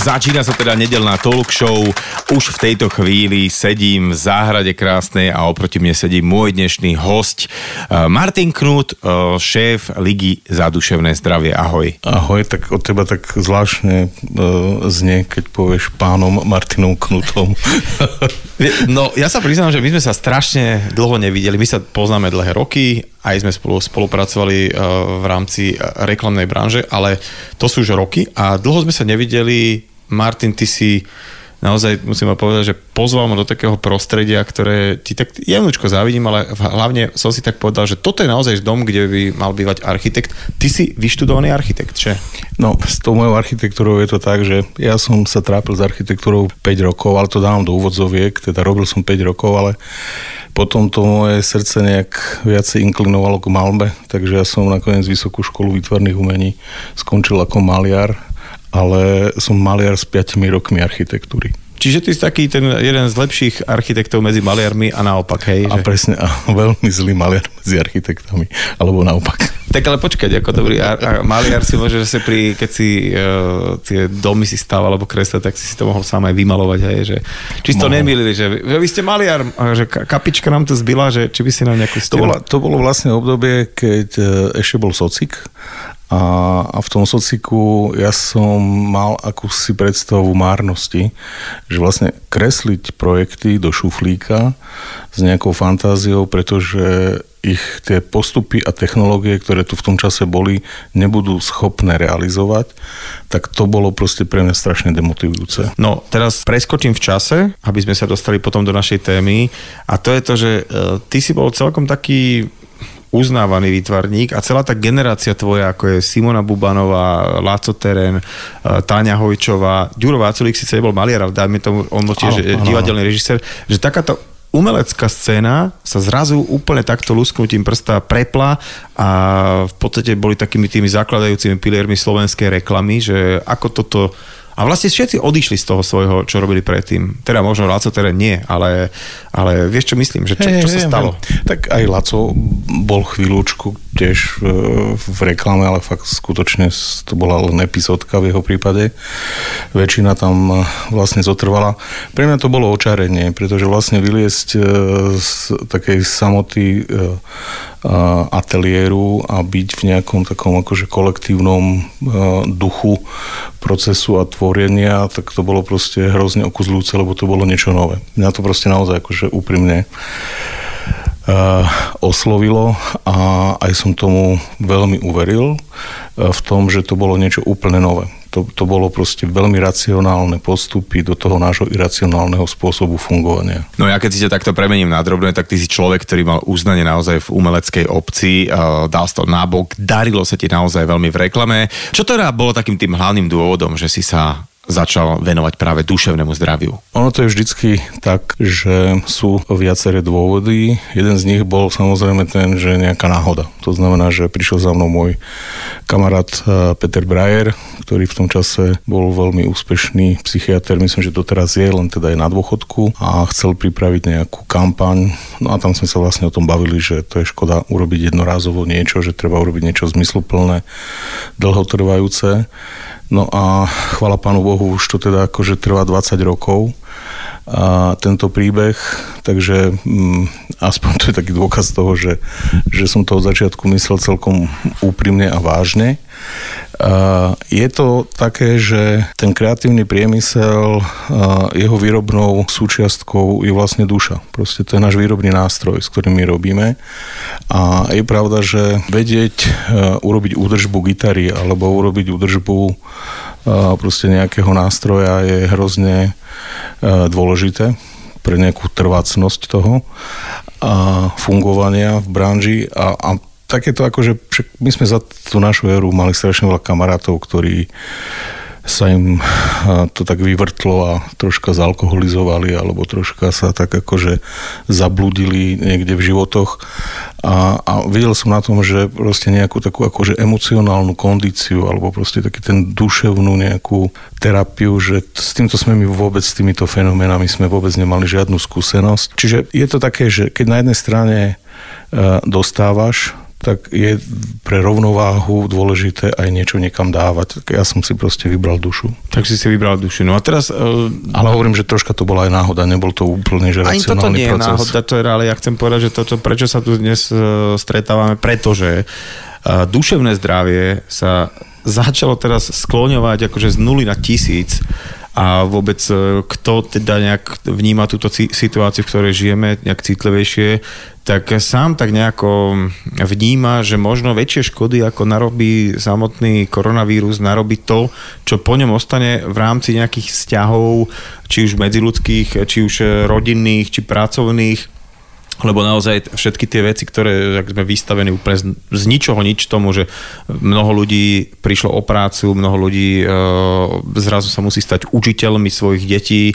Začína sa teda nedelná talk show. Už v tejto chvíli sedím v záhrade krásnej a oproti mne sedí môj dnešný host eh, Martin Knut, eh, šéf Ligy za duševné zdravie. Ahoj. Ahoj, tak od teba tak zvláštne uh, znie, keď povieš pánom Martinom Knutom. No, ja sa priznám, že my sme sa strašne dlho nevideli. My sa poznáme dlhé roky, aj sme spolu spolupracovali v rámci reklamnej branže, ale to sú už roky a dlho sme sa nevideli. Martin, ty si naozaj musím povedať, že pozval ma do takého prostredia, ktoré ti tak jemnočko závidím, ale hlavne som si tak povedal, že toto je naozaj dom, kde by mal bývať architekt. Ty si vyštudovaný architekt, že? No, s tou mojou architektúrou je to tak, že ja som sa trápil s architektúrou 5 rokov, ale to dávam do úvodzoviek, teda robil som 5 rokov, ale potom to moje srdce nejak viacej inklinovalo k malbe, takže ja som nakoniec vysokú školu výtvarných umení skončil ako maliar ale som maliar s 5 rokmi architektúry. Čiže ty si taký ten jeden z lepších architektov medzi maliarmi a naopak, hej? A že... presne, a veľmi zlý maliar medzi architektami, alebo naopak. Tak ale počkať, ako dobrý a, a maliar si môže, že si pri, keď si uh, tie domy si stával alebo kresle, tak si si to mohol sám aj vymalovať, hej, že či to nemýlili, že, že vy ste maliar, že kapička nám tu zbyla, že či by si nám nejakú to, bola, to bolo vlastne obdobie, keď uh, ešte bol socik a, a v tom sociku ja som mal akúsi predstavu márnosti, že vlastne kresliť projekty do šuflíka s nejakou fantáziou, pretože ich tie postupy a technológie, ktoré tu v tom čase boli, nebudú schopné realizovať, tak to bolo proste pre mňa strašne demotivujúce. No, teraz preskočím v čase, aby sme sa dostali potom do našej témy a to je to, že e, ty si bol celkom taký uznávaný výtvarník a celá tá generácia tvoja, ako je Simona Bubanová, Láco Teren, e, Táňa Hojčová, Ďuro Váculík síce nebol maliar, ale dajme tomu, on bol tiež áno, divadelný režisér, že takáto umelecká scéna sa zrazu úplne takto lusknutím prsta prepla a v podstate boli takými tými zakladajúcimi piliermi slovenskej reklamy, že ako toto a vlastne všetci odišli z toho svojho, čo robili predtým. Teda možno Laco teda nie, ale, ale vieš, čo myslím, že čo, hey, čo sa stalo? Hey, tak aj Laco bol chvíľučku tiež v, v reklame, ale fakt skutočne to bola len epizódka v jeho prípade. Väčšina tam vlastne zotrvala. Pre mňa to bolo očarenie, pretože vlastne vyliesť e, z takej samoty e, ateliéru a byť v nejakom takom akože kolektívnom duchu procesu a tvorenia, tak to bolo proste hrozne okuzľujúce, lebo to bolo niečo nové. Mňa to proste naozaj akože úprimne oslovilo a aj som tomu veľmi uveril v tom, že to bolo niečo úplne nové. To, to bolo proste veľmi racionálne postupy do toho nášho iracionálneho spôsobu fungovania. No ja keď si ťa takto premením na drobné, tak ty si človek, ktorý mal uznanie naozaj v umeleckej obci, uh, dal si to nabok, darilo sa ti naozaj veľmi v reklame. Čo teda bolo takým tým hlavným dôvodom, že si sa začal venovať práve duševnému zdraviu? Ono to je vždycky tak, že sú viaceré dôvody. Jeden z nich bol samozrejme ten, že nejaká náhoda. To znamená, že prišiel za mnou môj kamarát eh, Peter Brajer, ktorý v tom čase bol veľmi úspešný psychiatr, myslím, že doteraz je, len teda je na dôchodku a chcel pripraviť nejakú kampaň. No a tam sme sa vlastne o tom bavili, že to je škoda urobiť jednorázovo niečo, že treba urobiť niečo zmysluplné, dlhotrvajúce. No a chvala Pánu Bohu, už to teda akože trvá 20 rokov a tento príbeh, takže mm, aspoň to je taký dôkaz toho, že, že som to od začiatku myslel celkom úprimne a vážne. A je to také, že ten kreatívny priemysel, jeho výrobnou súčiastkou je vlastne duša. Proste to je náš výrobný nástroj, s ktorým my robíme. A je pravda, že vedieť urobiť údržbu gitary alebo urobiť údržbu proste nejakého nástroja je hrozne dôležité pre nejakú trvácnosť toho a fungovania v branži a, a takéto akože, my sme za tú našu éru mali strašne veľa kamarátov, ktorí sa im to tak vyvrtlo a troška zalkoholizovali alebo troška sa tak akože zabludili niekde v životoch a, a videl som na tom, že proste nejakú takú akože emocionálnu kondíciu alebo proste taký ten duševnú nejakú terapiu, že s týmto sme my vôbec, s týmito fenoménami sme vôbec nemali žiadnu skúsenosť. Čiže je to také, že keď na jednej strane dostávaš tak je pre rovnováhu dôležité aj niečo niekam dávať. Ja som si proste vybral dušu. Tak si si vybral dušu. No a teraz... Uh... Ale hovorím, že troška to bola aj náhoda, nebol to úplne že Ani toto nie proces. je náhoda, to je, ale ja chcem povedať, že toto, prečo sa tu dnes uh, stretávame, pretože uh, duševné zdravie sa začalo teraz skloňovať akože z nuly na tisíc a vôbec e, kto teda nejak vníma túto situáciu, v ktorej žijeme nejak citlivejšie, tak sám tak nejako vníma, že možno väčšie škody, ako narobí samotný koronavírus, narobí to, čo po ňom ostane v rámci nejakých vzťahov, či už medziludských, či už rodinných, či pracovných lebo naozaj všetky tie veci, ktoré sme vystavení úplne z, z ničoho nič tomu, že mnoho ľudí prišlo o prácu, mnoho ľudí e, zrazu sa musí stať učiteľmi svojich detí, e,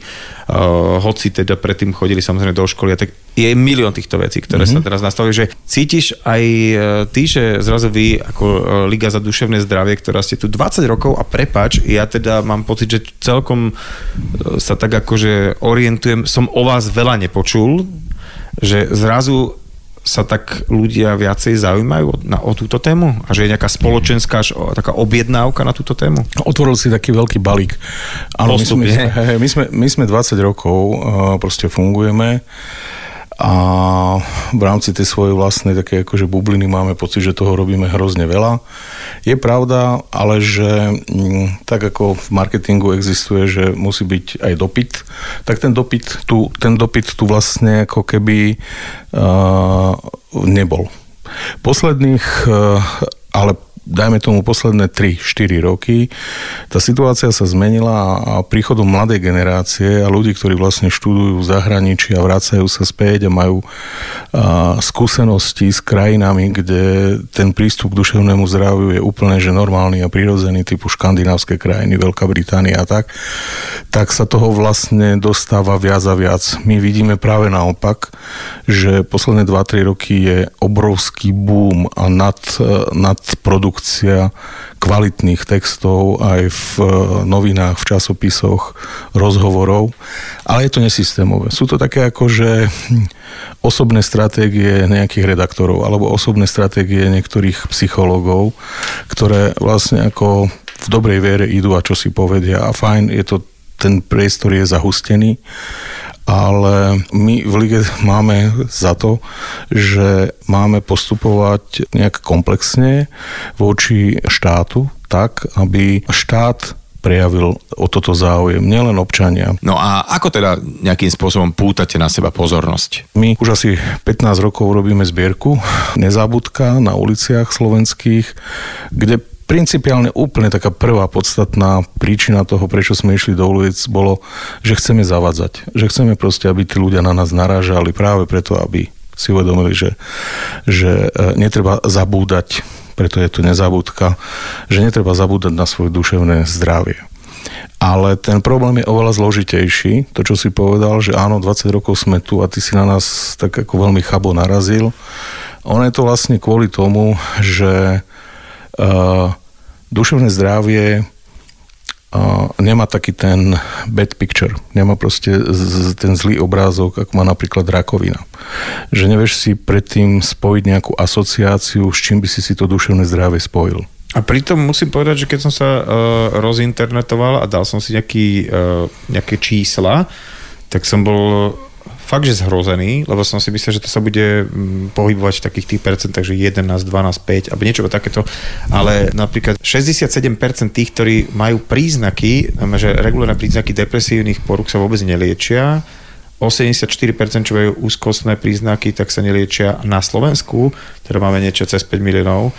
hoci teda predtým chodili samozrejme do školy a tak je milión týchto vecí, ktoré mm-hmm. sa mhm. teraz nastavujú, že cítiš aj e, ty, že zrazu vy ako e, Liga za duševné zdravie, ktorá ste tu 20 rokov a prepač, ja teda mám pocit, že celkom e, sa tak akože orientujem, som o vás veľa nepočul, že zrazu sa tak ľudia viacej zaujímajú na, o túto tému? A že je nejaká spoločenská taká objednávka na túto tému? Otvoril si taký veľký balík. Áno, my sme, my, sme, my sme 20 rokov uh, proste fungujeme a v rámci tej svojej vlastnej také akože bubliny máme pocit, že toho robíme hrozne veľa. Je pravda, ale že mm, tak ako v marketingu existuje, že musí byť aj dopyt, tak ten dopyt tu, ten dopyt tu vlastne ako keby uh, nebol. Posledných, uh, ale dajme tomu posledné 3-4 roky, tá situácia sa zmenila a príchodom mladej generácie a ľudí, ktorí vlastne študujú v zahraničí a vracajú sa späť a majú a, skúsenosti s krajinami, kde ten prístup k duševnému zdraviu je úplne že normálny a prirodzený, typu škandinávské krajiny, Veľká Británia a tak, tak sa toho vlastne dostáva viac a viac. My vidíme práve naopak, že posledné 2-3 roky je obrovský boom a nad, nad produkt produkcia kvalitných textov aj v e, novinách, v časopisoch, rozhovorov, ale je to nesystémové. Sú to také ako, že osobné stratégie nejakých redaktorov alebo osobné stratégie niektorých psychológov, ktoré vlastne ako v dobrej viere idú a čo si povedia. A fajn, je to ten priestor je zahustený ale my v lige máme za to, že máme postupovať nejak komplexne voči štátu, tak, aby štát prejavil o toto záujem, nielen občania. No a ako teda nejakým spôsobom pútate na seba pozornosť? My už asi 15 rokov robíme zbierku Nezabudka na uliciach slovenských, kde principiálne úplne taká prvá podstatná príčina toho, prečo sme išli do ulic, bolo, že chceme zavadzať. Že chceme proste, aby tí ľudia na nás narážali práve preto, aby si uvedomili, že, že e, netreba zabúdať, preto je to nezabúdka, že netreba zabúdať na svoje duševné zdravie. Ale ten problém je oveľa zložitejší. To, čo si povedal, že áno, 20 rokov sme tu a ty si na nás tak ako veľmi chabo narazil. Ono je to vlastne kvôli tomu, že duševné zdravie uh, nemá taký ten bad picture, nemá proste ten zlý obrázok, ako má napríklad rakovina. Že nevieš si predtým spojiť nejakú asociáciu, s čím by si si to duševné zdravie spojil. A pritom musím povedať, že keď som sa uh, rozinternetoval a dal som si nejaký, uh, nejaké čísla, tak som bol fakt, že zhrozený, lebo som si myslel, že to sa bude mm, pohybovať v takých tých percentách, že 11, 12, 5, alebo niečo takéto. Ale napríklad 67% tých, ktorí majú príznaky, že regulárne príznaky depresívnych poruch sa vôbec neliečia, 84%, čo majú úzkostné príznaky, tak sa neliečia na Slovensku, ktoré máme niečo cez 5 miliónov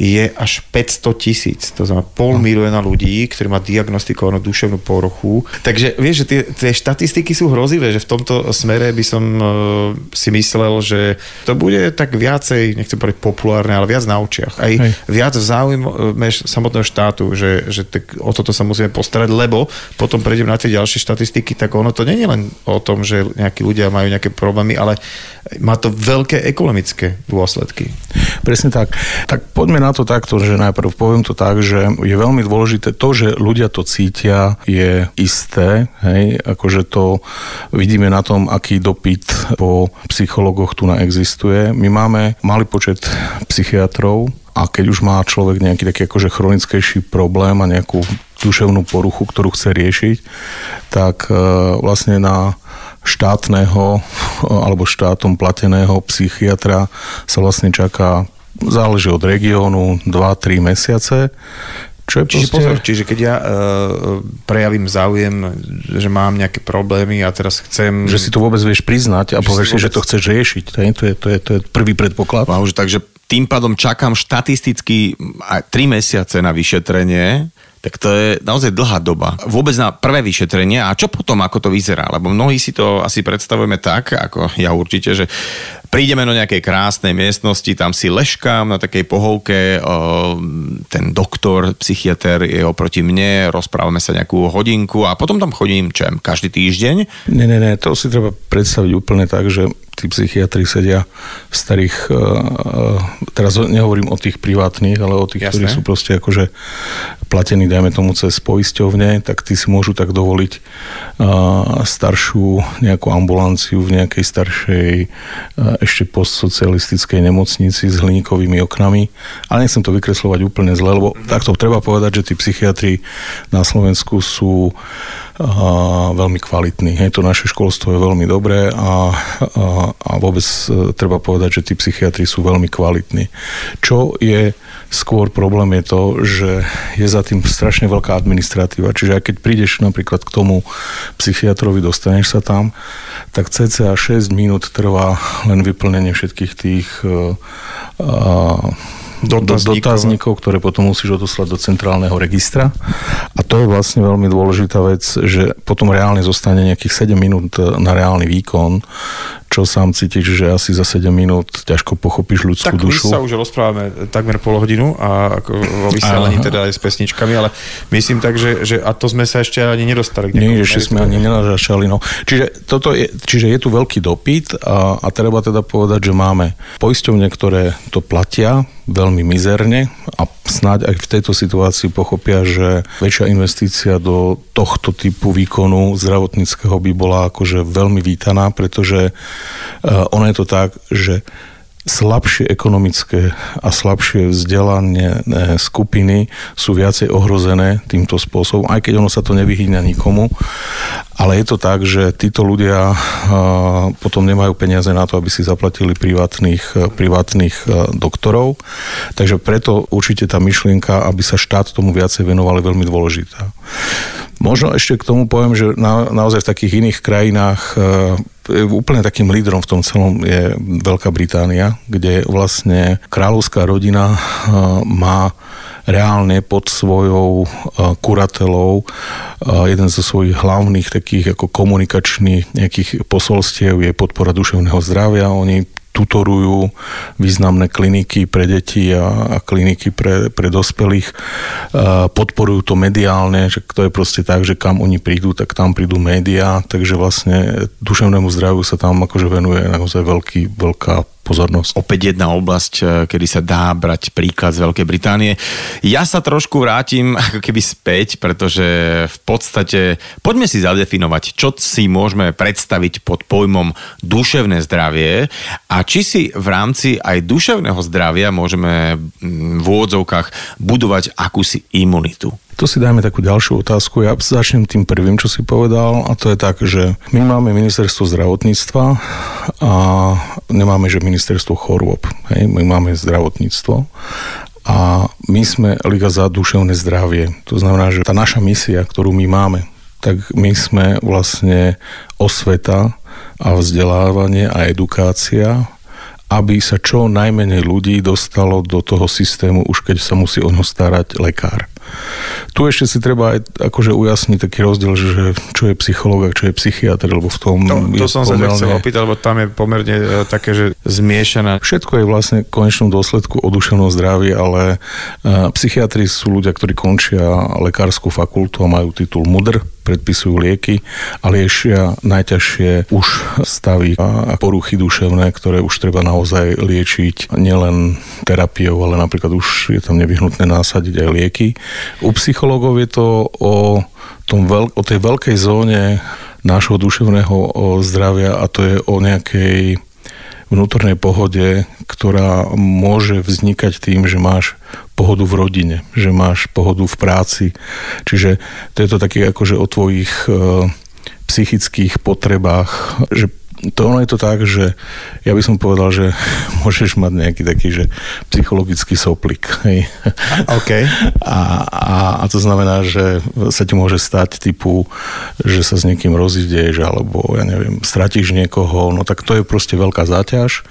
je až 500 tisíc. To znamená pol no. milióna ľudí, ktorí má diagnostikovanú duševnú poruchu. Takže vieš, že tie, tie štatistiky sú hrozivé, že v tomto smere by som uh, si myslel, že to bude tak viacej, nechcem povedať populárne, ale viac na očiach. Aj Hej. viac v záujme samotného štátu, že, že tak o toto sa musíme postarať, lebo potom prejdem na tie ďalšie štatistiky, tak ono to nie je len o tom, že nejakí ľudia majú nejaké problémy, ale má to veľké ekonomické dôsledky. Presne tak. Tak poďme na na to takto, že najprv poviem to tak, že je veľmi dôležité to, že ľudia to cítia, je isté, hej, akože to vidíme na tom, aký dopyt po psychologoch tu existuje. My máme malý počet psychiatrov, a keď už má človek nejaký taký akože chronickejší problém a nejakú duševnú poruchu, ktorú chce riešiť, tak e, vlastne na štátneho alebo štátom plateného psychiatra sa vlastne čaká záleží od regiónu 2-3 mesiace. Čo je čiže proste... pozor, čiže keď ja uh, prejavím záujem, že mám nejaké problémy a teraz chcem... Že si to vôbec vieš priznať a povieš si, vôbec... že to chceš riešiť. To je, to je, to je, to je prvý predpoklad. Že, takže tým pádom čakám štatisticky 3 mesiace na vyšetrenie, tak to je naozaj dlhá doba. Vôbec na prvé vyšetrenie a čo potom, ako to vyzerá? Lebo mnohí si to asi predstavujeme tak, ako ja určite, že prídeme do nejakej krásnej miestnosti, tam si leškám na takej pohovke, ten doktor, psychiatr je oproti mne, rozprávame sa nejakú hodinku a potom tam chodím čem, každý týždeň? Nie, nie, nie, to si treba predstaviť úplne tak, že tí psychiatri sedia v starých, uh, uh, teraz nehovorím o tých privátnych, ale o tých, Jasné. ktorí sú proste akože platení, dajme tomu cez poisťovne, tak tí si môžu tak dovoliť uh, staršiu nejakú ambulanciu v nejakej staršej ešte postsocialistickej nemocnici s hliníkovými oknami. Ale nechcem to vykreslovať úplne zle, lebo mm-hmm. takto treba povedať, že tí psychiatri na Slovensku sú a veľmi kvalitný. Hej, to naše školstvo je veľmi dobré a, a, a vôbec e, treba povedať, že tí psychiatri sú veľmi kvalitní. Čo je skôr problém je to, že je za tým strašne veľká administratíva. Čiže aj keď prídeš napríklad k tomu psychiatrovi, dostaneš sa tam, tak cca 6 minút trvá len vyplnenie všetkých tých uh, uh, dotazníkov. dotazníkov, ktoré potom musíš odoslať do centrálneho registra. A to je vlastne veľmi dôležitá vec, že potom reálne zostane nejakých 7 minút na reálny výkon, čo sám cítiš, že asi za 7 minút ťažko pochopíš ľudskú tak dušu. Tak sa už rozprávame takmer pol hodinu a vo vysielaní teda aj s pesničkami, ale myslím tak, že, že a to sme sa ešte ani nedostali. Nie, ešte sme ani nenažačali. No. Čiže, toto je, čiže je tu veľký dopyt a, a treba teda povedať, že máme poisťovne, ktoré to platia veľmi mizerne a snáď aj v tejto situácii pochopia, že väčšia investícia do tohto typu výkonu zdravotníckého by bola akože veľmi vítaná, pretože Eh, ono je to tak, že slabšie ekonomické a slabšie vzdelané eh, skupiny sú viacej ohrozené týmto spôsobom, aj keď ono sa to nevyhýňa nikomu. Ale je to tak, že títo ľudia eh, potom nemajú peniaze na to, aby si zaplatili privátnych, privátnych doktorov. Takže preto určite tá myšlienka, aby sa štát tomu viacej venoval, je veľmi dôležitá. Možno ešte k tomu poviem, že na, naozaj v takých iných krajinách úplne takým lídrom v tom celom je Veľká Británia, kde vlastne kráľovská rodina e, má reálne pod svojou e, kuratelou jeden zo svojich hlavných takých ako komunikačných nejakých posolstiev je podpora duševného zdravia. Oni tutorujú významné kliniky pre deti a, a kliniky pre, pre dospelých. Podporujú to mediálne, že to je proste tak, že kam oni prídu, tak tam prídu médiá, takže vlastne duševnému zdraviu sa tam akože venuje naozaj veľký, veľká pozornosť. Opäť jedna oblasť, e, kedy sa dá brať príklad z Veľkej Británie. Ja sa trošku vrátim ako keby späť, pretože v podstate poďme si zadefinovať, čo si môžeme predstaviť pod pojmom duševné zdravie a či si v rámci aj duševného zdravia môžeme v úvodzovkách budovať akúsi imunitu. To si dajme takú ďalšiu otázku. Ja začnem tým prvým, čo si povedal, a to je tak, že my máme ministerstvo zdravotníctva a nemáme, že ministerstvo chorôb. Hej? My máme zdravotníctvo a my sme Liga za duševné zdravie. To znamená, že tá naša misia, ktorú my máme, tak my sme vlastne osveta a vzdelávanie a edukácia aby sa čo najmenej ľudí dostalo do toho systému, už keď sa musí o starať lekár. tu ešte si treba aj akože ujasniť taký rozdiel, že čo je psychológ a čo je psychiatr, lebo v tom To, to som sa pomerne- chcel opýtať, lebo tam je pomerne e, také, že zmiešané. Všetko je vlastne v konečnom dôsledku o duševnom zdraví, ale e, psychiatri sú ľudia, ktorí končia lekárskú fakultu a majú titul MUDR, predpisujú lieky a liešia najťažšie už stavy a poruchy duševné, ktoré už treba naozaj liečiť nielen terapiou, ale napríklad už je tam nevyhnutné násadiť aj lieky. U psychológov je to o, tom veľ, o tej veľkej zóne nášho duševného zdravia a to je o nejakej vnútornej pohode, ktorá môže vznikať tým, že máš pohodu v rodine, že máš pohodu v práci. Čiže to je to také akože o tvojich e, psychických potrebách, že to ono je to tak, že ja by som povedal, že môžeš mať nejaký taký, že psychologický soplik. Hej. OK. A, a, a to znamená, že sa ti môže stať typu, že sa s niekým rozídeš, alebo ja neviem, stratíš niekoho, no tak to je proste veľká záťaž,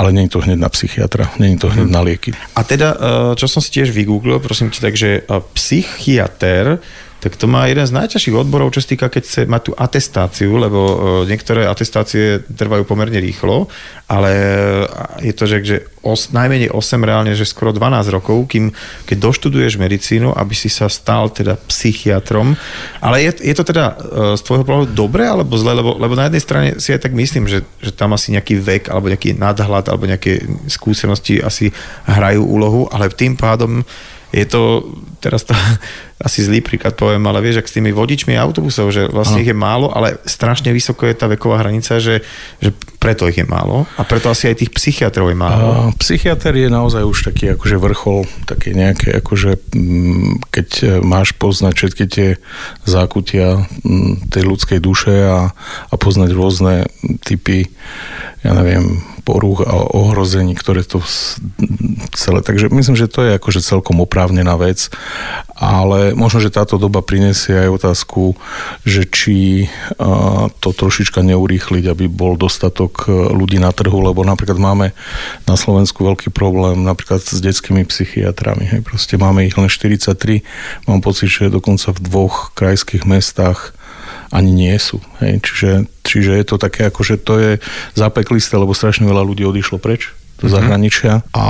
ale nie je to hneď na psychiatra, nie je to hneď na lieky. A teda, e, čo som si tiež vygooglil, prosím ti, takže e, psychiater, tak to má jeden z najťažších odborov, čo sa týka, keď chce mať tú atestáciu, lebo e, niektoré atestácie trvajú pomerne rýchlo, ale je to, že, že os, najmenej 8, reálne, že skoro 12 rokov, kým keď doštuduješ medicínu, aby si sa stal teda psychiatrom. Ale je, je to teda e, z tvojho pohľadu dobre alebo zle? Lebo, lebo na jednej strane si aj tak myslím, že, že tam asi nejaký vek alebo nejaký nadhľad alebo nejaké skúsenosti asi hrajú úlohu, ale tým pádom je to, teraz to asi zlý príklad poviem, ale vieš, ak s tými vodičmi autobusov, že vlastne Áno. ich je málo, ale strašne vysoko je tá veková hranica, že, že preto ich je málo a preto asi aj tých psychiatrov je málo. A psychiatr je naozaj už taký akože vrchol, také nejaké akože, mm, keď máš poznať všetky tie zákutia mm, tej ľudskej duše a, a poznať rôzne typy, ja neviem, porúch a ohrození, ktoré to celé. Takže myslím, že to je akože celkom oprávnená vec, ale možno, že táto doba prinesie aj otázku, že či to trošička neurýchliť, aby bol dostatok e, ľudí na trhu, lebo napríklad máme na Slovensku veľký problém napríklad s detskými psychiatrami. Hej. Proste máme ich len 43. Mám pocit, že dokonca v dvoch krajských mestách ani nie sú. Hej. Čiže, čiže je to také, ako že to je zapeklisté, lebo strašne veľa ľudí odišlo preč do zahraničia a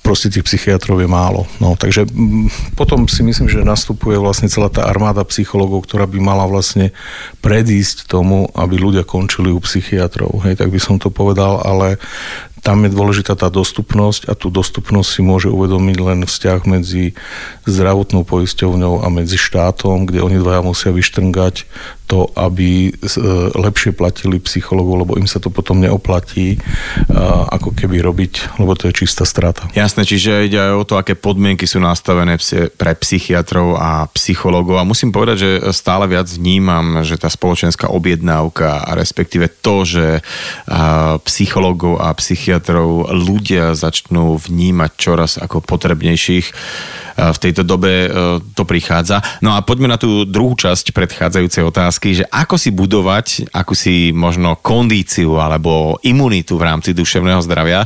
proste tých psychiatrov je málo. No, takže mm, potom si myslím, že nastupuje vlastne celá tá armáda psychológov, ktorá by mala vlastne predísť tomu, aby ľudia končili u psychiatrov. Hej, tak by som to povedal, ale tam je dôležitá tá dostupnosť a tú dostupnosť si môže uvedomiť len vzťah medzi zdravotnou poisťovňou a medzi štátom, kde oni dvaja musia vyštrngať to, aby e, lepšie platili psychologov, lebo im sa to potom neoplatí a, ako keby robiť, lebo to je čistá strata. Jasné, čiže ide aj o to, aké podmienky sú nastavené pre psychiatrov a psychológov. A musím povedať, že stále viac vnímam, že tá spoločenská objednávka a respektíve to, že a, psychológov a psychiatrov ľudia začnú vnímať čoraz ako potrebnejších v tejto dobe e, to prichádza. No a poďme na tú druhú časť predchádzajúcej otázky, že ako si budovať akúsi možno kondíciu alebo imunitu v rámci duševného zdravia,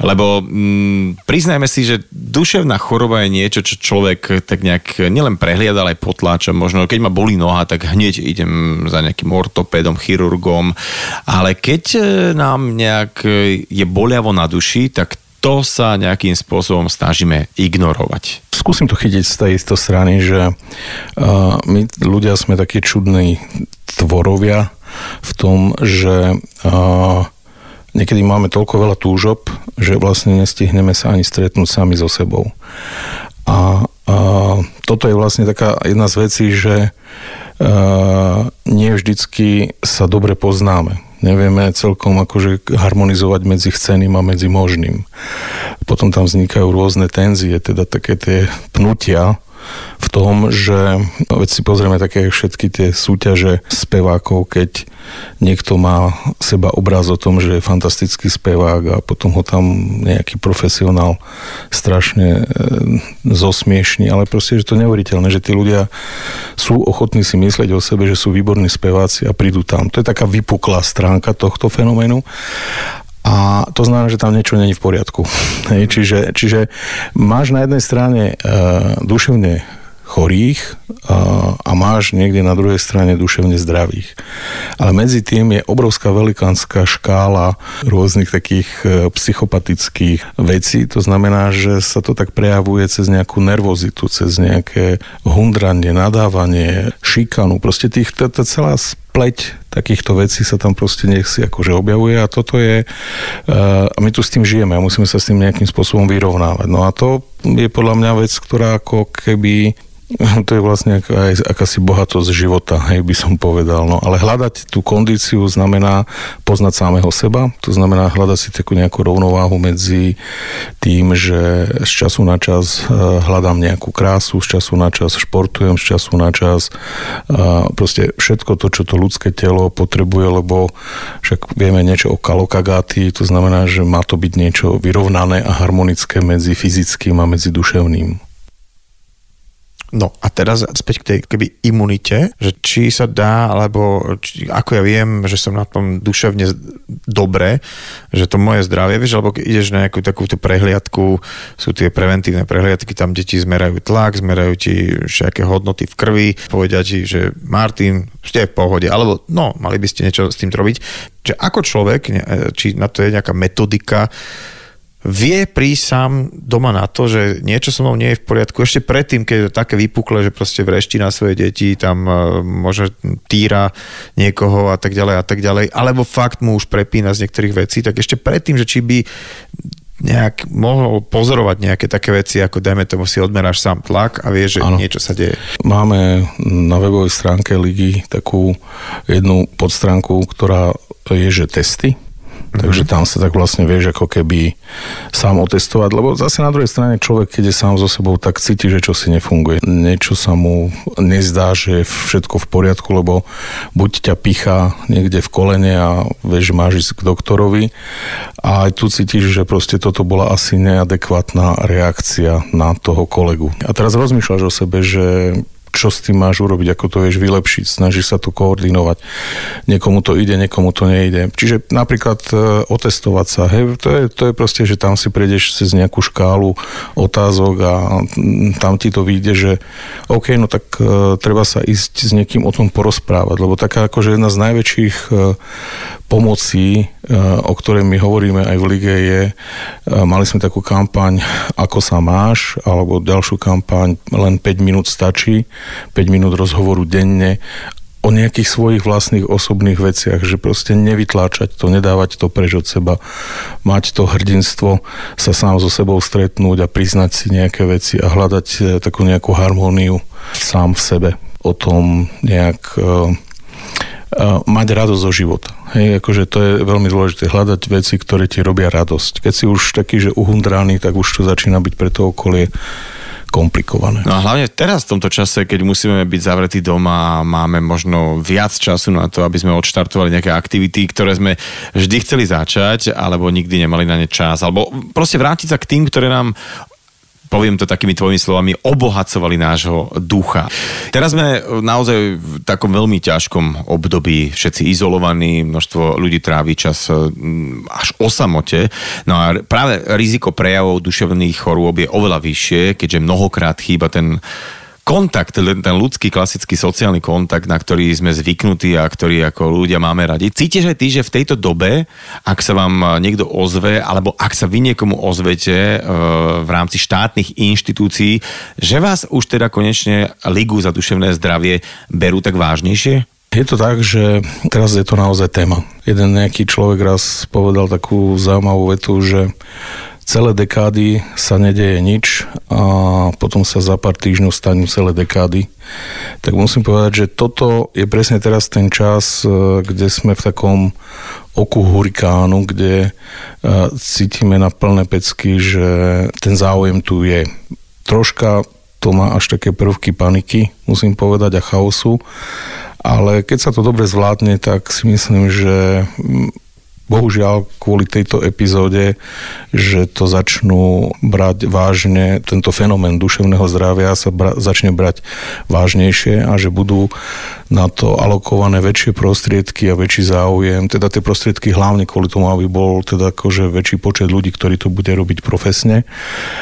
lebo mm, priznajme si, že duševná choroba je niečo, čo človek tak nejak nielen prehliada, ale aj potláča. Možno keď ma bolí noha, tak hneď idem za nejakým ortopédom, chirurgom, ale keď e, nám nejak e, je boliavo na duši, tak to sa nejakým spôsobom snažíme ignorovať. Skúsim to chytiť z tej isto strany, že uh, my ľudia sme takí čudní tvorovia v tom, že uh, niekedy máme toľko veľa túžob, že vlastne nestihneme sa ani stretnúť sami so sebou. A, a toto je vlastne taká jedna z vecí, že uh, nie vždycky sa dobre poznáme. Nevieme celkom akože harmonizovať medzi chceným a medzi možným. Potom tam vznikajú rôzne tenzie, teda také tie pnutia, v tom, že no, veď si pozrieme také všetky tie súťaže spevákov, keď niekto má seba obraz o tom, že je fantastický spevák a potom ho tam nejaký profesionál strašne e, zosmiešní, ale proste, že to neuveriteľné, že tí ľudia sú ochotní si myslieť o sebe, že sú výborní speváci a prídu tam. To je taká vypuklá stránka tohto fenoménu. A to znamená, že tam niečo není v poriadku. Hej, čiže, čiže máš na jednej strane uh, duševne chorých a, a máš niekde na druhej strane duševne zdravých. Ale medzi tým je obrovská velikánska škála rôznych takých e, psychopatických vecí. To znamená, že sa to tak prejavuje cez nejakú nervozitu, cez nejaké hundranie, nadávanie, šikanu. Proste tých, tá, tá celá spleť takýchto vecí sa tam proste nech si akože objavuje a toto je, e, a my tu s tým žijeme a musíme sa s tým nejakým spôsobom vyrovnávať. No a to je podľa mňa vec, ktorá ako keby To je vlastne aj akási bohatosť života, hej, by som povedal. No, ale hľadať tú kondíciu znamená poznať samého seba, to znamená hľadať si takú nejakú rovnováhu medzi tým, že z času na čas e, hľadám nejakú krásu, z času na čas športujem, z času na čas proste všetko to, čo to ľudské telo potrebuje, lebo však vieme niečo o kalokagáty, to znamená, že má to byť niečo vyrovnané a harmonické medzi fyzickým a medzi duševným. No a teraz späť k tej keby imunite, že či sa dá, alebo či, ako ja viem, že som na tom duševne dobre, že to moje zdravie, vieš, alebo ideš na nejakú takú tú prehliadku, sú tie preventívne prehliadky, tam deti zmerajú tlak, zmerajú ti všetké hodnoty v krvi, povedia ti, že Martin, ste v pohode, alebo no, mali by ste niečo s tým robiť. Že ako človek, či na to je nejaká metodika, vie prísť sám doma na to, že niečo so mnou nie je v poriadku. Ešte predtým, keď je také vypukle, že proste vrešti na svoje deti, tam uh, možno týra niekoho a tak ďalej a tak ďalej, alebo fakt mu už prepína z niektorých vecí, tak ešte predtým, že či by nejak mohol pozorovať nejaké také veci, ako dajme tomu si odmeráš sám tlak a vieš, že ano. niečo sa deje. Máme na webovej stránke Ligy takú jednu podstránku, ktorá je, že testy Takže tam sa tak vlastne vieš ako keby sám otestovať, lebo zase na druhej strane človek, keď je sám so sebou, tak cíti, že čo si nefunguje. Niečo sa mu nezdá, že je všetko v poriadku, lebo buď ťa pichá niekde v kolene a vieš, máš ísť k doktorovi a aj tu cítiš, že proste toto bola asi neadekvátna reakcia na toho kolegu. A teraz rozmýšľaš o sebe, že čo s tým máš urobiť, ako to vieš vylepšiť, snažíš sa to koordinovať. Niekomu to ide, niekomu to nejde. Čiže napríklad e, otestovať sa, hej, to je, to je proste, že tam si prejdeš cez nejakú škálu otázok a tam ti to vyjde, že OK, no tak uh, treba sa ísť s niekým o tom porozprávať, lebo taká akože jedna z najväčších uh, pomocí, o ktorej my hovoríme aj v lige je, mali sme takú kampaň Ako sa máš, alebo ďalšiu kampaň Len 5 minút stačí, 5 minút rozhovoru denne o nejakých svojich vlastných osobných veciach, že proste nevytláčať to, nedávať to preč od seba, mať to hrdinstvo, sa sám so sebou stretnúť a priznať si nejaké veci a hľadať e, takú nejakú harmóniu sám v sebe. O tom nejak uh, mať radosť zo života. Hej, akože to je veľmi dôležité, hľadať veci, ktoré ti robia radosť. Keď si už taký, že uhundraný, tak už to začína byť pre to okolie komplikované. No a hlavne teraz v tomto čase, keď musíme byť zavretí doma a máme možno viac času na to, aby sme odštartovali nejaké aktivity, ktoré sme vždy chceli začať, alebo nikdy nemali na ne čas, alebo proste vrátiť sa k tým, ktoré nám poviem to takými tvojimi slovami, obohacovali nášho ducha. Teraz sme naozaj v takom veľmi ťažkom období, všetci izolovaní, množstvo ľudí tráví čas mm, až o samote. No a práve riziko prejavov duševných chorôb je oveľa vyššie, keďže mnohokrát chýba ten kontakt, ten ľudský klasický sociálny kontakt, na ktorý sme zvyknutí a ktorý ako ľudia máme radi. Cítiš aj ty, že v tejto dobe, ak sa vám niekto ozve, alebo ak sa vy niekomu ozvete e, v rámci štátnych inštitúcií, že vás už teda konečne Ligu za duševné zdravie berú tak vážnejšie? Je to tak, že teraz je to naozaj téma. Jeden nejaký človek raz povedal takú zaujímavú vetu, že celé dekády sa nedeje nič a potom sa za pár týždňov stanú celé dekády. Tak musím povedať, že toto je presne teraz ten čas, e, kde sme v takom oku hurikánu, kde e, cítime na plné pecky, že ten záujem tu je. Troška to má až také prvky paniky, musím povedať, a chaosu. Ale keď sa to dobre zvládne, tak si myslím, že bohužiaľ kvôli tejto epizóde, že to začnú brať vážne, tento fenomén duševného zdravia sa bra, začne brať vážnejšie a že budú na to alokované väčšie prostriedky a väčší záujem, teda tie prostriedky hlavne kvôli tomu, aby bol teda akože väčší počet ľudí, ktorí to bude robiť profesne.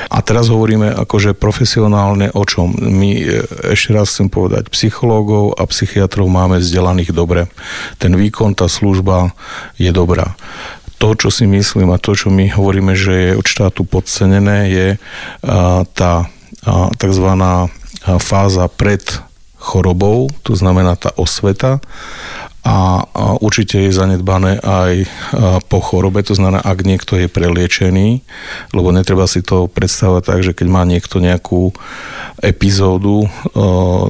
A teraz hovoríme akože profesionálne o čom? My e, ešte raz chcem povedať, psychológov a psychiatrov máme vzdelaných dobre. Ten výkon, tá služba je dobrá to, čo si myslím a to, čo my hovoríme, že je od štátu podcenené, je tá tzv. fáza pred chorobou, to znamená tá osveta a, určite je zanedbané aj po chorobe, to znamená, ak niekto je preliečený, lebo netreba si to predstavovať tak, že keď má niekto nejakú epizódu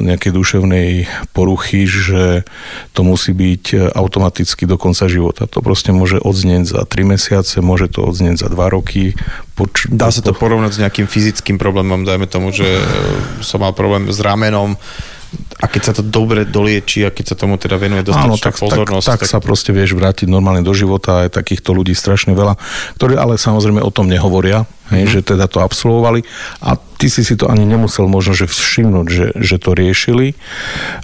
nejakej duševnej poruchy, že to musí byť automaticky do konca života. To proste môže odznieť za 3 mesiace, môže to odznieť za 2 roky. Poč- Dá sa to porovnať s nejakým fyzickým problémom, dajme tomu, že e, som mal problém s ramenom, a keď sa to dobre dolieči a keď sa tomu teda venuje dostatočná tak, pozornosť. Tak, tak, tak sa proste vieš vrátiť normálne do života a je takýchto ľudí strašne veľa, ktorí ale samozrejme o tom nehovoria, hej, mm-hmm. že teda to absolvovali a ty si si to ani nemusel možno že všimnúť, že, že to riešili.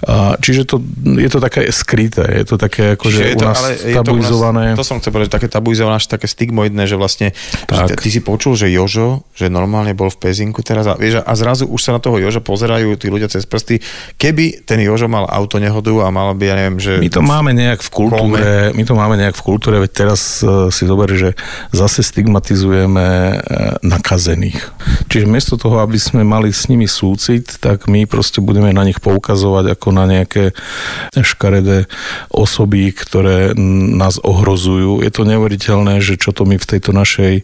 A, čiže to, je to také skryté, je to také ako, že u nás ale tabuizované. To, nás, to som chcel povedať, také tabuizované, až také stigmoidné, že vlastne tak. Že ty si počul, že Jožo, že normálne bol v Pezinku teraz a, vieš, a zrazu už sa na toho Joža pozerajú tí ľudia cez prsty. Keby ten Jožo mal auto nehodu a mal by, ja neviem, že... My to máme nejak v kultúre, my to máme nejak v kultúre, veď teraz uh, si zober, že zase stigmatizujeme uh, nakazených. Čiže miesto toho, aby sme mali s nimi súcit, tak my proste budeme na nich poukazovať ako na nejaké škaredé osoby, ktoré nás ohrozujú. Je to neuveriteľné, že čo to my v tejto našej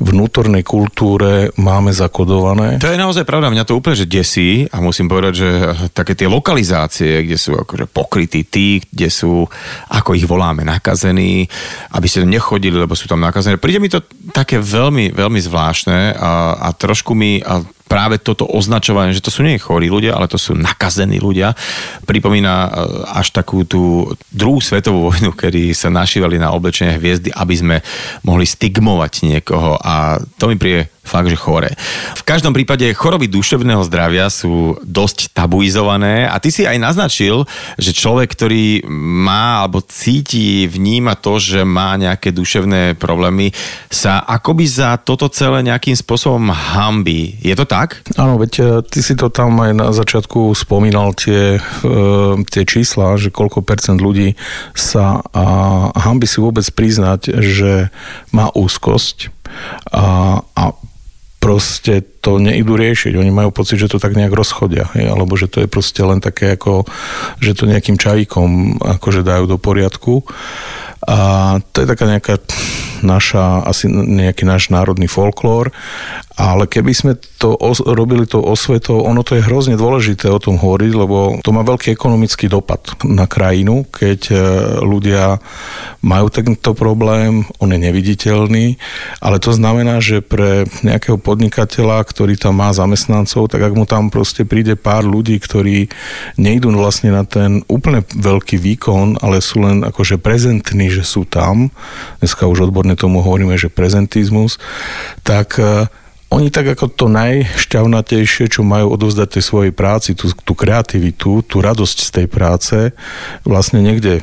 vnútornej kultúre máme zakodované. To je naozaj pravda, mňa to úplne že desí a musím povedať, že také tie lokalizácie, kde sú akože pokrytí tí, kde sú, ako ich voláme, nakazení, aby ste nechodili, lebo sú tam nakazení. Príde mi to také veľmi, veľmi zvláštne a, a trošku mi, a práve toto označovanie, že to sú nie chorí ľudia, ale to sú nakazení ľudia, pripomína e, až takú tú druhú svetovú vojnu, kedy sa našívali na oblečenie hviezdy, aby sme mohli stigmovať niekoho a to mi príde fakt, že chore. V každom prípade choroby duševného zdravia sú dosť tabuizované a ty si aj naznačil, že človek, ktorý má alebo cíti, vníma to, že má nejaké duševné problémy, sa akoby za toto celé nejakým spôsobom hambí. Je to tak? Áno, veď e, ty si to tam aj na začiatku spomínal tie, e, tie čísla, že koľko percent ľudí sa a hambi si vôbec priznať, že má úzkosť a, a proste to neidú riešiť. Oni majú pocit, že to tak nejak rozchodia, hej? alebo že to je proste len také ako, že to nejakým čajíkom akože dajú do poriadku. A to je taká nejaká naša, asi nejaký náš národný folklór ale keby sme to os- robili to osvetou, ono to je hrozne dôležité o tom hovoriť, lebo to má veľký ekonomický dopad na krajinu, keď e, ľudia majú tento problém, on je neviditeľný, ale to znamená, že pre nejakého podnikateľa, ktorý tam má zamestnancov, tak ak mu tam proste príde pár ľudí, ktorí nejdú vlastne na ten úplne veľký výkon, ale sú len akože prezentní, že sú tam, dneska už odborne tomu hovoríme, že prezentizmus, tak e, oni tak ako to najšťavnatejšie, čo majú odovzdať tej svojej práci, tú, tú kreativitu, tú radosť z tej práce, vlastne niekde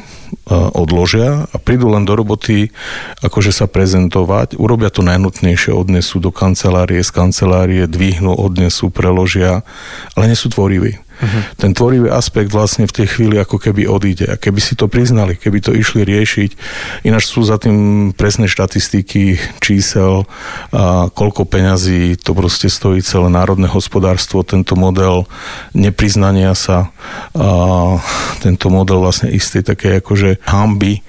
odložia a prídu len do roboty akože sa prezentovať, urobia to najnutnejšie, odnesú do kancelárie, z kancelárie dvihnú, odnesú, preložia, ale nie sú tvoriví. Uh-huh. Ten tvorivý aspekt vlastne v tej chvíli ako keby odíde. A keby si to priznali, keby to išli riešiť, ináč sú za tým presné štatistiky, čísel, a koľko peňazí to proste stojí celé národné hospodárstvo, tento model nepriznania sa, a tento model vlastne istý také akože hamby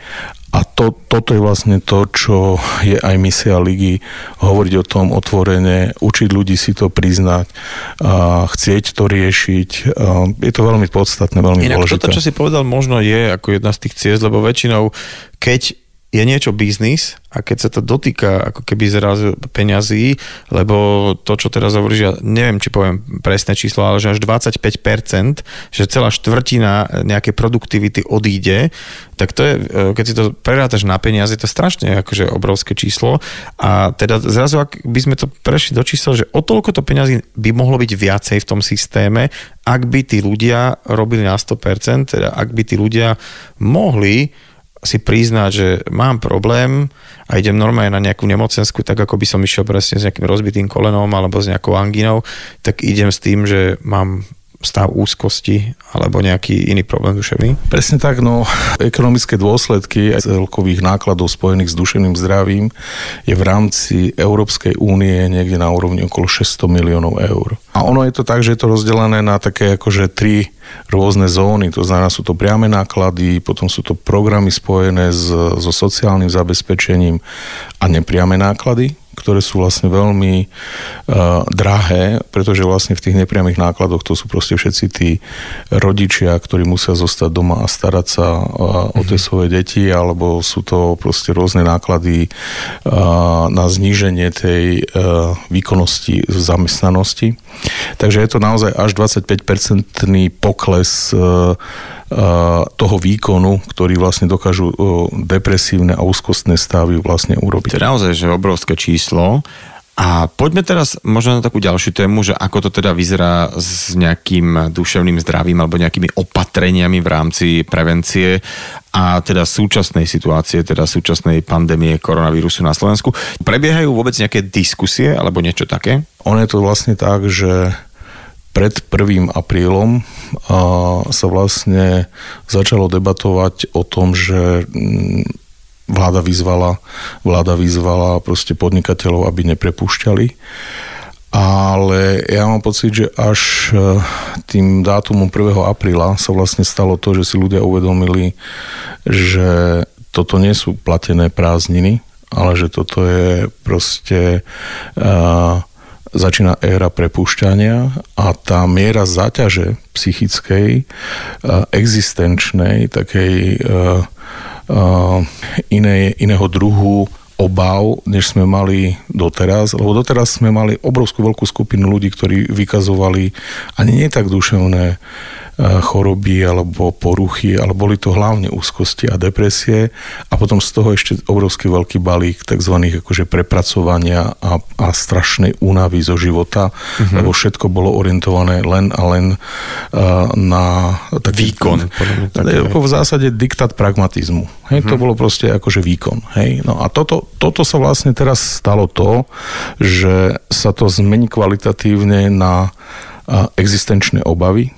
a to, toto je vlastne to, čo je aj misia ligy, hovoriť o tom otvorene, učiť ľudí si to priznať, a chcieť to riešiť. A je to veľmi podstatné, veľmi Inak dôležité. toto, čo si povedal, možno je ako jedna z tých ciest, lebo väčšinou, keď je niečo biznis a keď sa to dotýka ako keby zrazu peňazí, lebo to, čo teraz hovoríš, ja neviem, či poviem presné číslo, ale že až 25%, že celá štvrtina nejakej produktivity odíde, tak to je, keď si to prerátaš na peniaze, to je strašne akože obrovské číslo. A teda zrazu, ak by sme to prešli do čísla, že o toľko to peňazí by mohlo byť viacej v tom systéme, ak by tí ľudia robili na 100%, teda ak by tí ľudia mohli si priznať, že mám problém a idem normálne na nejakú nemocensku, tak ako by som išiel presne s nejakým rozbitým kolenom alebo s nejakou anginou, tak idem s tým, že mám stav úzkosti alebo nejaký iný problém duševný? Presne tak, no ekonomické dôsledky aj celkových nákladov spojených s duševným zdravím je v rámci Európskej únie niekde na úrovni okolo 600 miliónov eur. A ono je to tak, že je to rozdelené na také akože tri rôzne zóny, to znamená sú to priame náklady, potom sú to programy spojené s, so sociálnym zabezpečením a nepriame náklady, ktoré sú vlastne veľmi uh, drahé, pretože vlastne v tých nepriamých nákladoch to sú proste všetci tí rodičia, ktorí musia zostať doma a starať sa uh, o tie mhm. svoje deti, alebo sú to proste rôzne náklady uh, na zníženie tej uh, výkonnosti v zamestnanosti. Takže je to naozaj až 25-percentný pokles uh, toho výkonu, ktorý vlastne dokážu depresívne a úzkostné stavy vlastne urobiť. To je naozaj že obrovské číslo. A poďme teraz možno na takú ďalšiu tému, že ako to teda vyzerá s nejakým duševným zdravím alebo nejakými opatreniami v rámci prevencie a teda súčasnej situácie, teda súčasnej pandémie koronavírusu na Slovensku. Prebiehajú vôbec nejaké diskusie alebo niečo také? On je to vlastne tak, že pred 1. aprílom sa vlastne začalo debatovať o tom, že mm, vláda vyzvala, vláda vyzvala proste podnikateľov, aby neprepúšťali. Ale ja mám pocit, že až e, tým dátumom 1. apríla sa vlastne stalo to, že si ľudia uvedomili, že toto nie sú platené prázdniny, ale že toto je proste uh, začína éra prepúšťania a tá miera záťaže psychickej, existenčnej, takej inej, iného druhu obav, než sme mali doteraz, lebo doteraz sme mali obrovskú veľkú skupinu ľudí, ktorí vykazovali ani nie tak duševné E, choroby alebo poruchy, ale boli to hlavne úzkosti a depresie a potom z toho ešte obrovský veľký balík tzv. akože prepracovania a, a strašnej únavy zo života, uh-huh. lebo všetko bolo orientované len a len uh, na taký, výkon. Ako v zásade diktát pragmatizmu. Hej, uh-huh. To mhm. bolo proste akože výkon. Hej. No a toto, toto sa vlastne teraz stalo to, že sa to zmení kvalitatívne na existenčné obavy,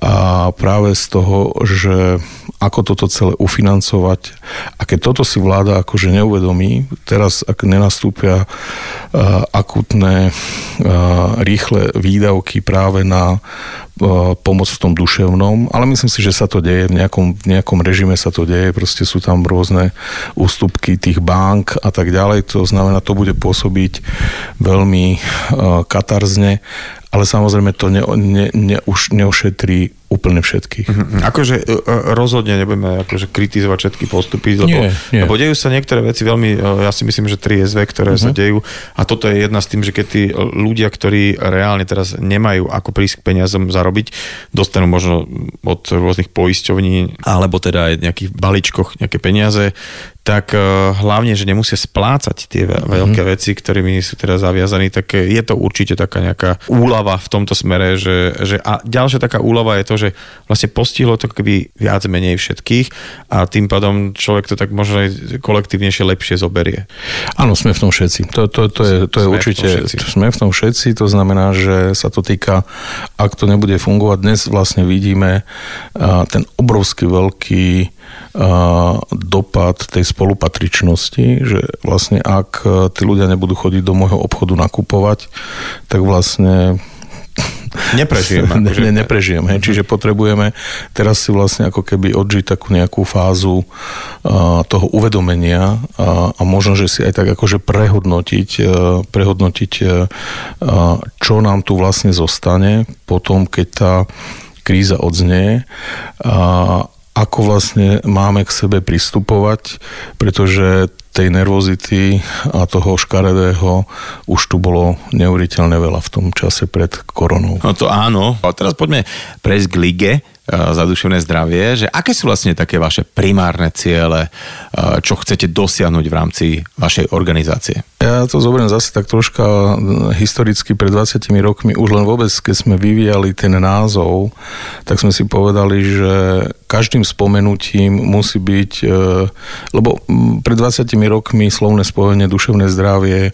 a práve z toho, že ako toto celé ufinancovať a keď toto si vláda akože neuvedomí, teraz ak nenastúpia uh, akutné uh, rýchle výdavky práve na uh, pomoc v tom duševnom, ale myslím si, že sa to deje, v nejakom, v nejakom režime sa to deje, proste sú tam rôzne ústupky tých bank a tak ďalej, to znamená, to bude pôsobiť veľmi katarzne ale samozrejme to ne, ne, ne, už neošetrí úplne všetkých. Mm-hmm. Akože e, e, rozhodne nebudeme akože kritizovať všetky postupy, lebo, nie, nie. lebo dejú sa niektoré veci veľmi, e, ja si myslím, že tri SV, ktoré mm-hmm. sa dejú a toto je jedna z tým, že keď tí ľudia, ktorí reálne teraz nemajú ako prísť k peniazom zarobiť, dostanú možno od rôznych poisťovní alebo teda aj nejakých balíčkoch nejaké peniaze, tak hlavne, že nemusia splácať tie veľké mm-hmm. veci, ktorými sú teraz zaviazaní, tak je to určite taká nejaká úlava v tomto smere, že, že a ďalšia taká úlava je to, že vlastne postihlo to keby viac menej všetkých a tým pádom človek to tak možno aj kolektívnejšie lepšie zoberie. Áno, sme v tom všetci. To, to, to je, to je sme určite, v sme v tom všetci, to znamená, že sa to týka, ak to nebude fungovať, dnes vlastne vidíme ten obrovský veľký dopad tej spolupatričnosti, že vlastne ak tí ľudia nebudú chodiť do môjho obchodu nakupovať, tak vlastne Neprežijem. Akože... Ne, neprežijem, hej. Čiže potrebujeme teraz si vlastne ako keby odžiť takú nejakú fázu uh, toho uvedomenia uh, a možno, že si aj tak akože prehodnotiť, uh, prehodnotiť uh, čo nám tu vlastne zostane potom, keď tá kríza odznie. Uh, ako vlastne máme k sebe pristupovať, pretože tej nervozity a toho škaredého už tu bolo neuveriteľne veľa v tom čase pred koronou. No to áno. A teraz poďme prejsť k lige za duševné zdravie, že aké sú vlastne také vaše primárne ciele, čo chcete dosiahnuť v rámci vašej organizácie? Ja to zoberiem zase tak troška historicky pred 20 rokmi, už len vôbec, keď sme vyvíjali ten názov, tak sme si povedali, že každým spomenutím musí byť, lebo pred 20 rokmi slovné spojenie duševné zdravie e,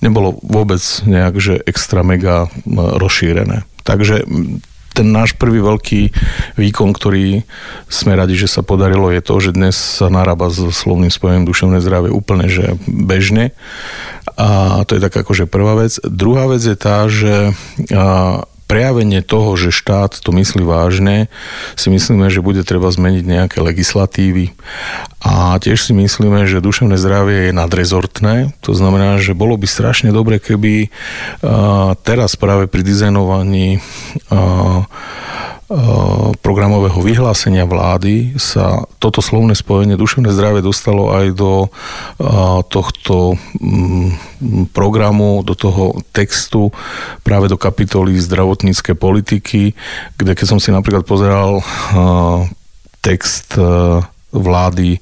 nebolo vôbec nejak, že extra mega rozšírené. Takže ten náš prvý veľký výkon, ktorý sme radi, že sa podarilo, je to, že dnes sa narába s slovným spojením duševné zdravie úplne že bežne. A to je tak akože prvá vec. Druhá vec je tá, že prejavenie toho, že štát to myslí vážne, si myslíme, že bude treba zmeniť nejaké legislatívy. A tiež si myslíme, že duševné zdravie je nadrezortné. To znamená, že bolo by strašne dobre, keby teraz práve pri dizajnovaní programového vyhlásenia vlády sa toto slovné spojenie duševné zdravie dostalo aj do tohto mm, programu, do toho textu, práve do kapitoly zdravotnícke politiky, kde keď som si napríklad pozeral text vlády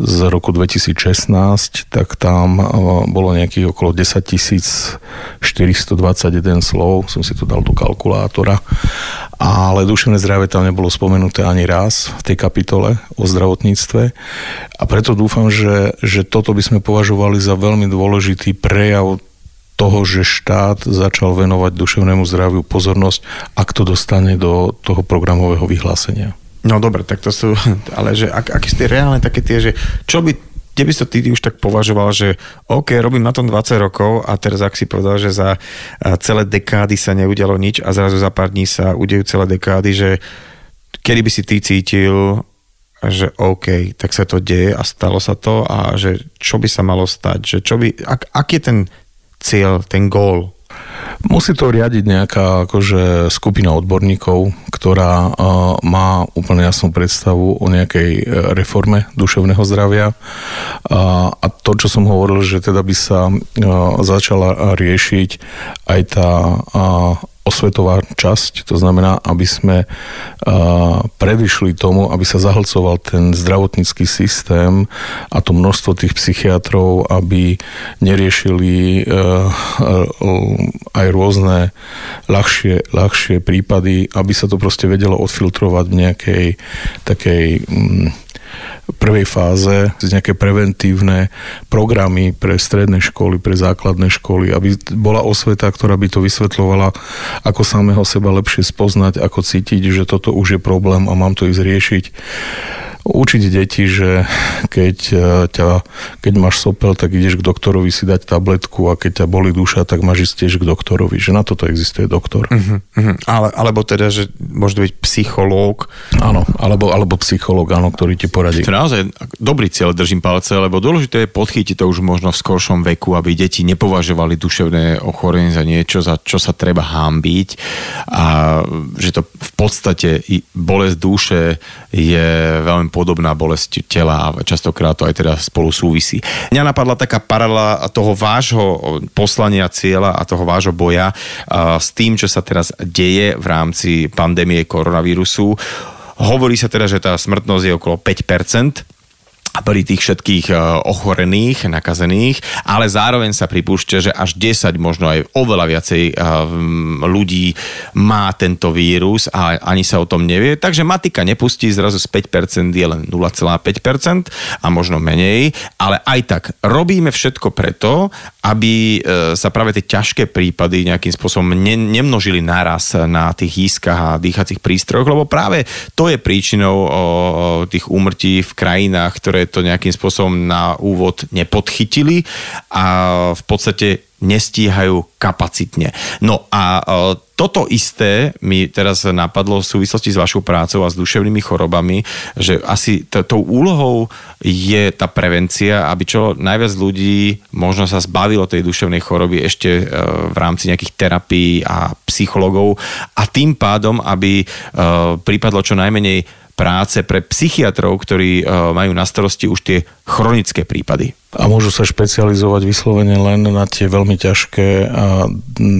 z roku 2016, tak tam bolo nejakých okolo 10 421 slov, som si to dal do kalkulátora, ale duševné zdravie tam nebolo spomenuté ani raz v tej kapitole o zdravotníctve a preto dúfam, že, že toto by sme považovali za veľmi dôležitý prejav toho, že štát začal venovať duševnému zdraviu pozornosť, ak to dostane do toho programového vyhlásenia. No dobre, tak to sú, ale že ak, aké ste reálne také tie, že čo by, kde by to ty už tak považoval, že OK, robím na tom 20 rokov a teraz ak si povedal, že za celé dekády sa neudialo nič a zrazu za pár dní sa udejú celé dekády, že kedy by si ty cítil, že OK, tak sa to deje a stalo sa to a že čo by sa malo stať, že čo by, ak, aký je ten cieľ, ten gól Musí to riadiť nejaká akože skupina odborníkov, ktorá uh, má úplne jasnú predstavu o nejakej e, reforme duševného zdravia. Uh, a to, čo som hovoril, že teda by sa začala riešiť aj tá osvetová časť, to znamená, aby sme predišli tomu, aby sa zahlcoval ten zdravotnícky systém a to množstvo tých psychiatrov, aby neriešili aj rôzne ľahšie, ľahšie prípady, aby sa to proste vedelo odfiltrovať v nejakej takej mm, prvej fáze nejaké preventívne programy pre stredné školy, pre základné školy, aby bola osveta, ktorá by to vysvetľovala, ako samého seba lepšie spoznať, ako cítiť, že toto už je problém a mám to ísť riešiť učiť deti, že keď, e, ťa, keď máš sopel, tak ideš k doktorovi si dať tabletku a keď ťa boli duša, tak máš ísť tiež k doktorovi, že na toto existuje doktor. Uh-huh, uh-huh. Ale, alebo teda, že môže byť psychológ. Áno, alebo, alebo psychológ, áno, ktorý ti poradí. To je naozaj dobrý cieľ, držím palce, lebo dôležité je podchytiť to už možno v skoršom veku, aby deti nepovažovali duševné ochorenie za niečo, za čo sa treba hámbiť a že to v podstate bolesť duše je veľmi podobná bolesť tela a častokrát to aj teda spolu súvisí. Mňa napadla taká paralela toho vášho poslania cieľa a toho vášho boja s tým, čo sa teraz deje v rámci pandémie koronavírusu. Hovorí sa teda, že tá smrtnosť je okolo 5%, pri tých všetkých e, ochorených, nakazených, ale zároveň sa pripúšťa, že až 10, možno aj oveľa viacej e, ľudí má tento vírus a ani sa o tom nevie. Takže matika nepustí, zrazu z 5% je len 0,5% a možno menej, ale aj tak robíme všetko preto, aby e, sa práve tie ťažké prípady nejakým spôsobom ne, nemnožili naraz na tých jízkach a dýchacích prístrojoch, lebo práve to je príčinou tých úmrtí v krajinách, ktoré ktoré to nejakým spôsobom na úvod nepodchytili a v podstate nestíhajú kapacitne. No a e, toto isté mi teraz napadlo v súvislosti s vašou prácou a s duševnými chorobami, že asi t- tou úlohou je tá prevencia, aby čo najviac ľudí možno sa zbavilo tej duševnej choroby ešte e, v rámci nejakých terapií a psychologov a tým pádom, aby e, prípadlo čo najmenej práce pre psychiatrov, ktorí majú na starosti už tie chronické prípady a môžu sa špecializovať vyslovene len na tie veľmi ťažké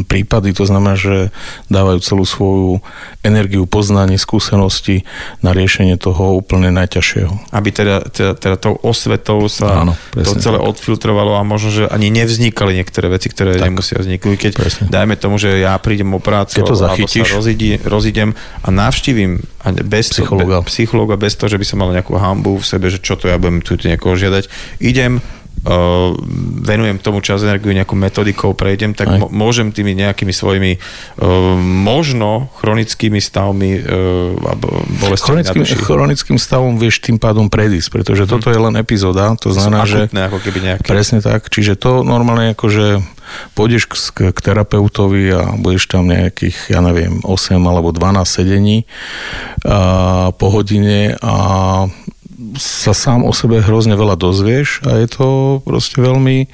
prípady. To znamená, že dávajú celú svoju energiu, poznanie, skúsenosti na riešenie toho úplne najťažšieho. Aby teda, teda, teda tou osvetou sa Áno, to celé tak. odfiltrovalo a možno, že ani nevznikali niektoré veci, ktoré tak. nemusia vzniknúť. Keď presne. dajme tomu, že ja prídem o prácu to alebo sa rozidí, rozidem a navštívim a bez psychologa. Be, psychologa, bez toho, že by som mal nejakú hambu v sebe, že čo to ja budem tu niekoho žiadať. Idem, uh, venujem tomu čas, energiu, nejakou metodikou prejdem, tak m- môžem tými nejakými svojimi uh, možno chronickými stavmi uh, bolestiami chronickým, chronickým stavom vieš tým pádom predísť, pretože hmm. toto je len epizóda, to znamená, že ako keby nejaké. presne tak, čiže to normálne akože pôjdeš k, k terapeutovi a budeš tam nejakých, ja neviem, 8 alebo 12 sedení a, po hodine a sa sám o sebe hrozne veľa dozvieš a je to proste veľmi,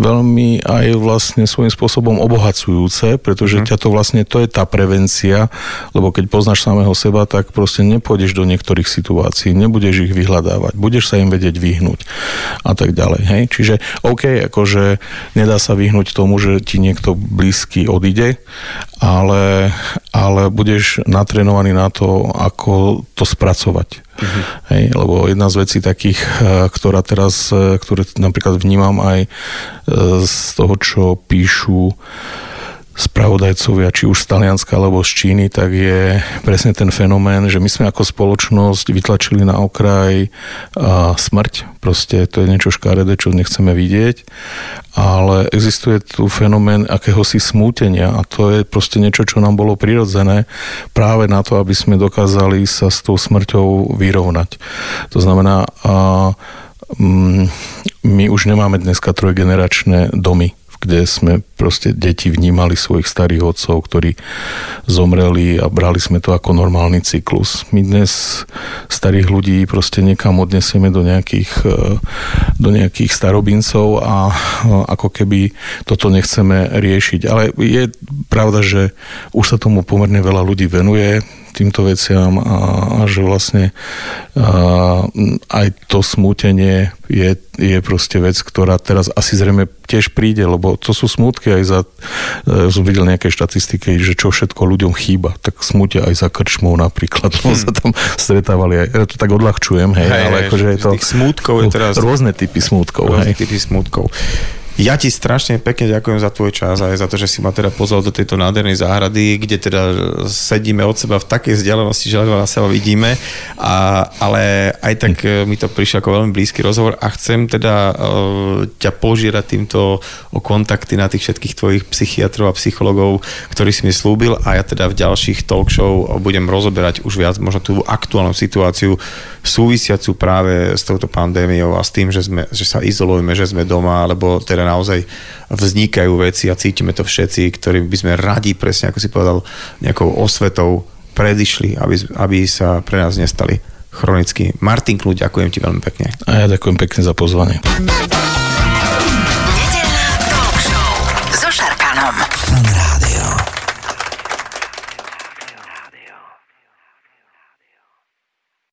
veľmi aj vlastne svojím spôsobom obohacujúce, pretože mm. ťa to vlastne, to je tá prevencia, lebo keď poznáš samého seba, tak proste nepôjdeš do niektorých situácií, nebudeš ich vyhľadávať, budeš sa im vedieť vyhnúť a tak ďalej. Hej? Čiže OK, akože nedá sa vyhnúť tomu, že ti niekto blízky odíde, ale, ale budeš natrenovaný na to, ako to spracovať. Uh-huh. Hej, lebo jedna z vecí takých, eh, ktorá teraz, eh, ktoré napríklad vnímam aj eh, z toho, čo píšu spravodajcovia, či už z Talianska alebo z Číny, tak je presne ten fenomén, že my sme ako spoločnosť vytlačili na okraj a smrť. Proste to je niečo škaredé, čo nechceme vidieť. Ale existuje tu fenomén akéhosi smútenia a to je proste niečo, čo nám bolo prirodzené práve na to, aby sme dokázali sa s tou smrťou vyrovnať. To znamená, a, mm, my už nemáme dneska trojgeneračné domy kde sme proste deti vnímali svojich starých otcov, ktorí zomreli a brali sme to ako normálny cyklus. My dnes starých ľudí proste niekam odnesieme do nejakých, e, do nejakých starobincov a e, ako keby toto nechceme riešiť. Ale je pravda, že už sa tomu pomerne veľa ľudí venuje týmto veciam a, a že vlastne a, aj to smútenie je, je proste vec, ktorá teraz asi zrejme tiež príde, lebo to sú smutky aj za, e, som videl nejaké štatistiky, že čo všetko ľuďom chýba, tak smutia aj za krčmou napríklad, lebo hmm. sa tam stretávali aj, ja to tak odľahčujem, hej, hej ale akože je to... Tých smutkov je teraz... Rôzne typy smutkov, Rôzne hej. typy smutkov. Ja ti strašne pekne ďakujem za tvoj čas a aj za to, že si ma teda pozval do tejto nádhernej záhrady, kde teda sedíme od seba v takej vzdialenosti, že ledva na seba vidíme, a, ale aj tak hm. mi to prišlo ako veľmi blízky rozhovor a chcem teda uh, ťa požiadať týmto o kontakty na tých všetkých tvojich psychiatrov a psychologov, ktorí si mi slúbil a ja teda v ďalších talk show budem rozoberať už viac možno tú aktuálnu situáciu súvisiacu práve s touto pandémiou a s tým, že, sme, že sa izolujeme, že sme doma, alebo teda naozaj vznikajú veci a cítime to všetci, ktorí by sme radi, presne ako si povedal, nejakou osvetou predišli, aby, aby sa pre nás nestali chronicky. Martin Kľud, ďakujem ti veľmi pekne. A ja ďakujem pekne za pozvanie.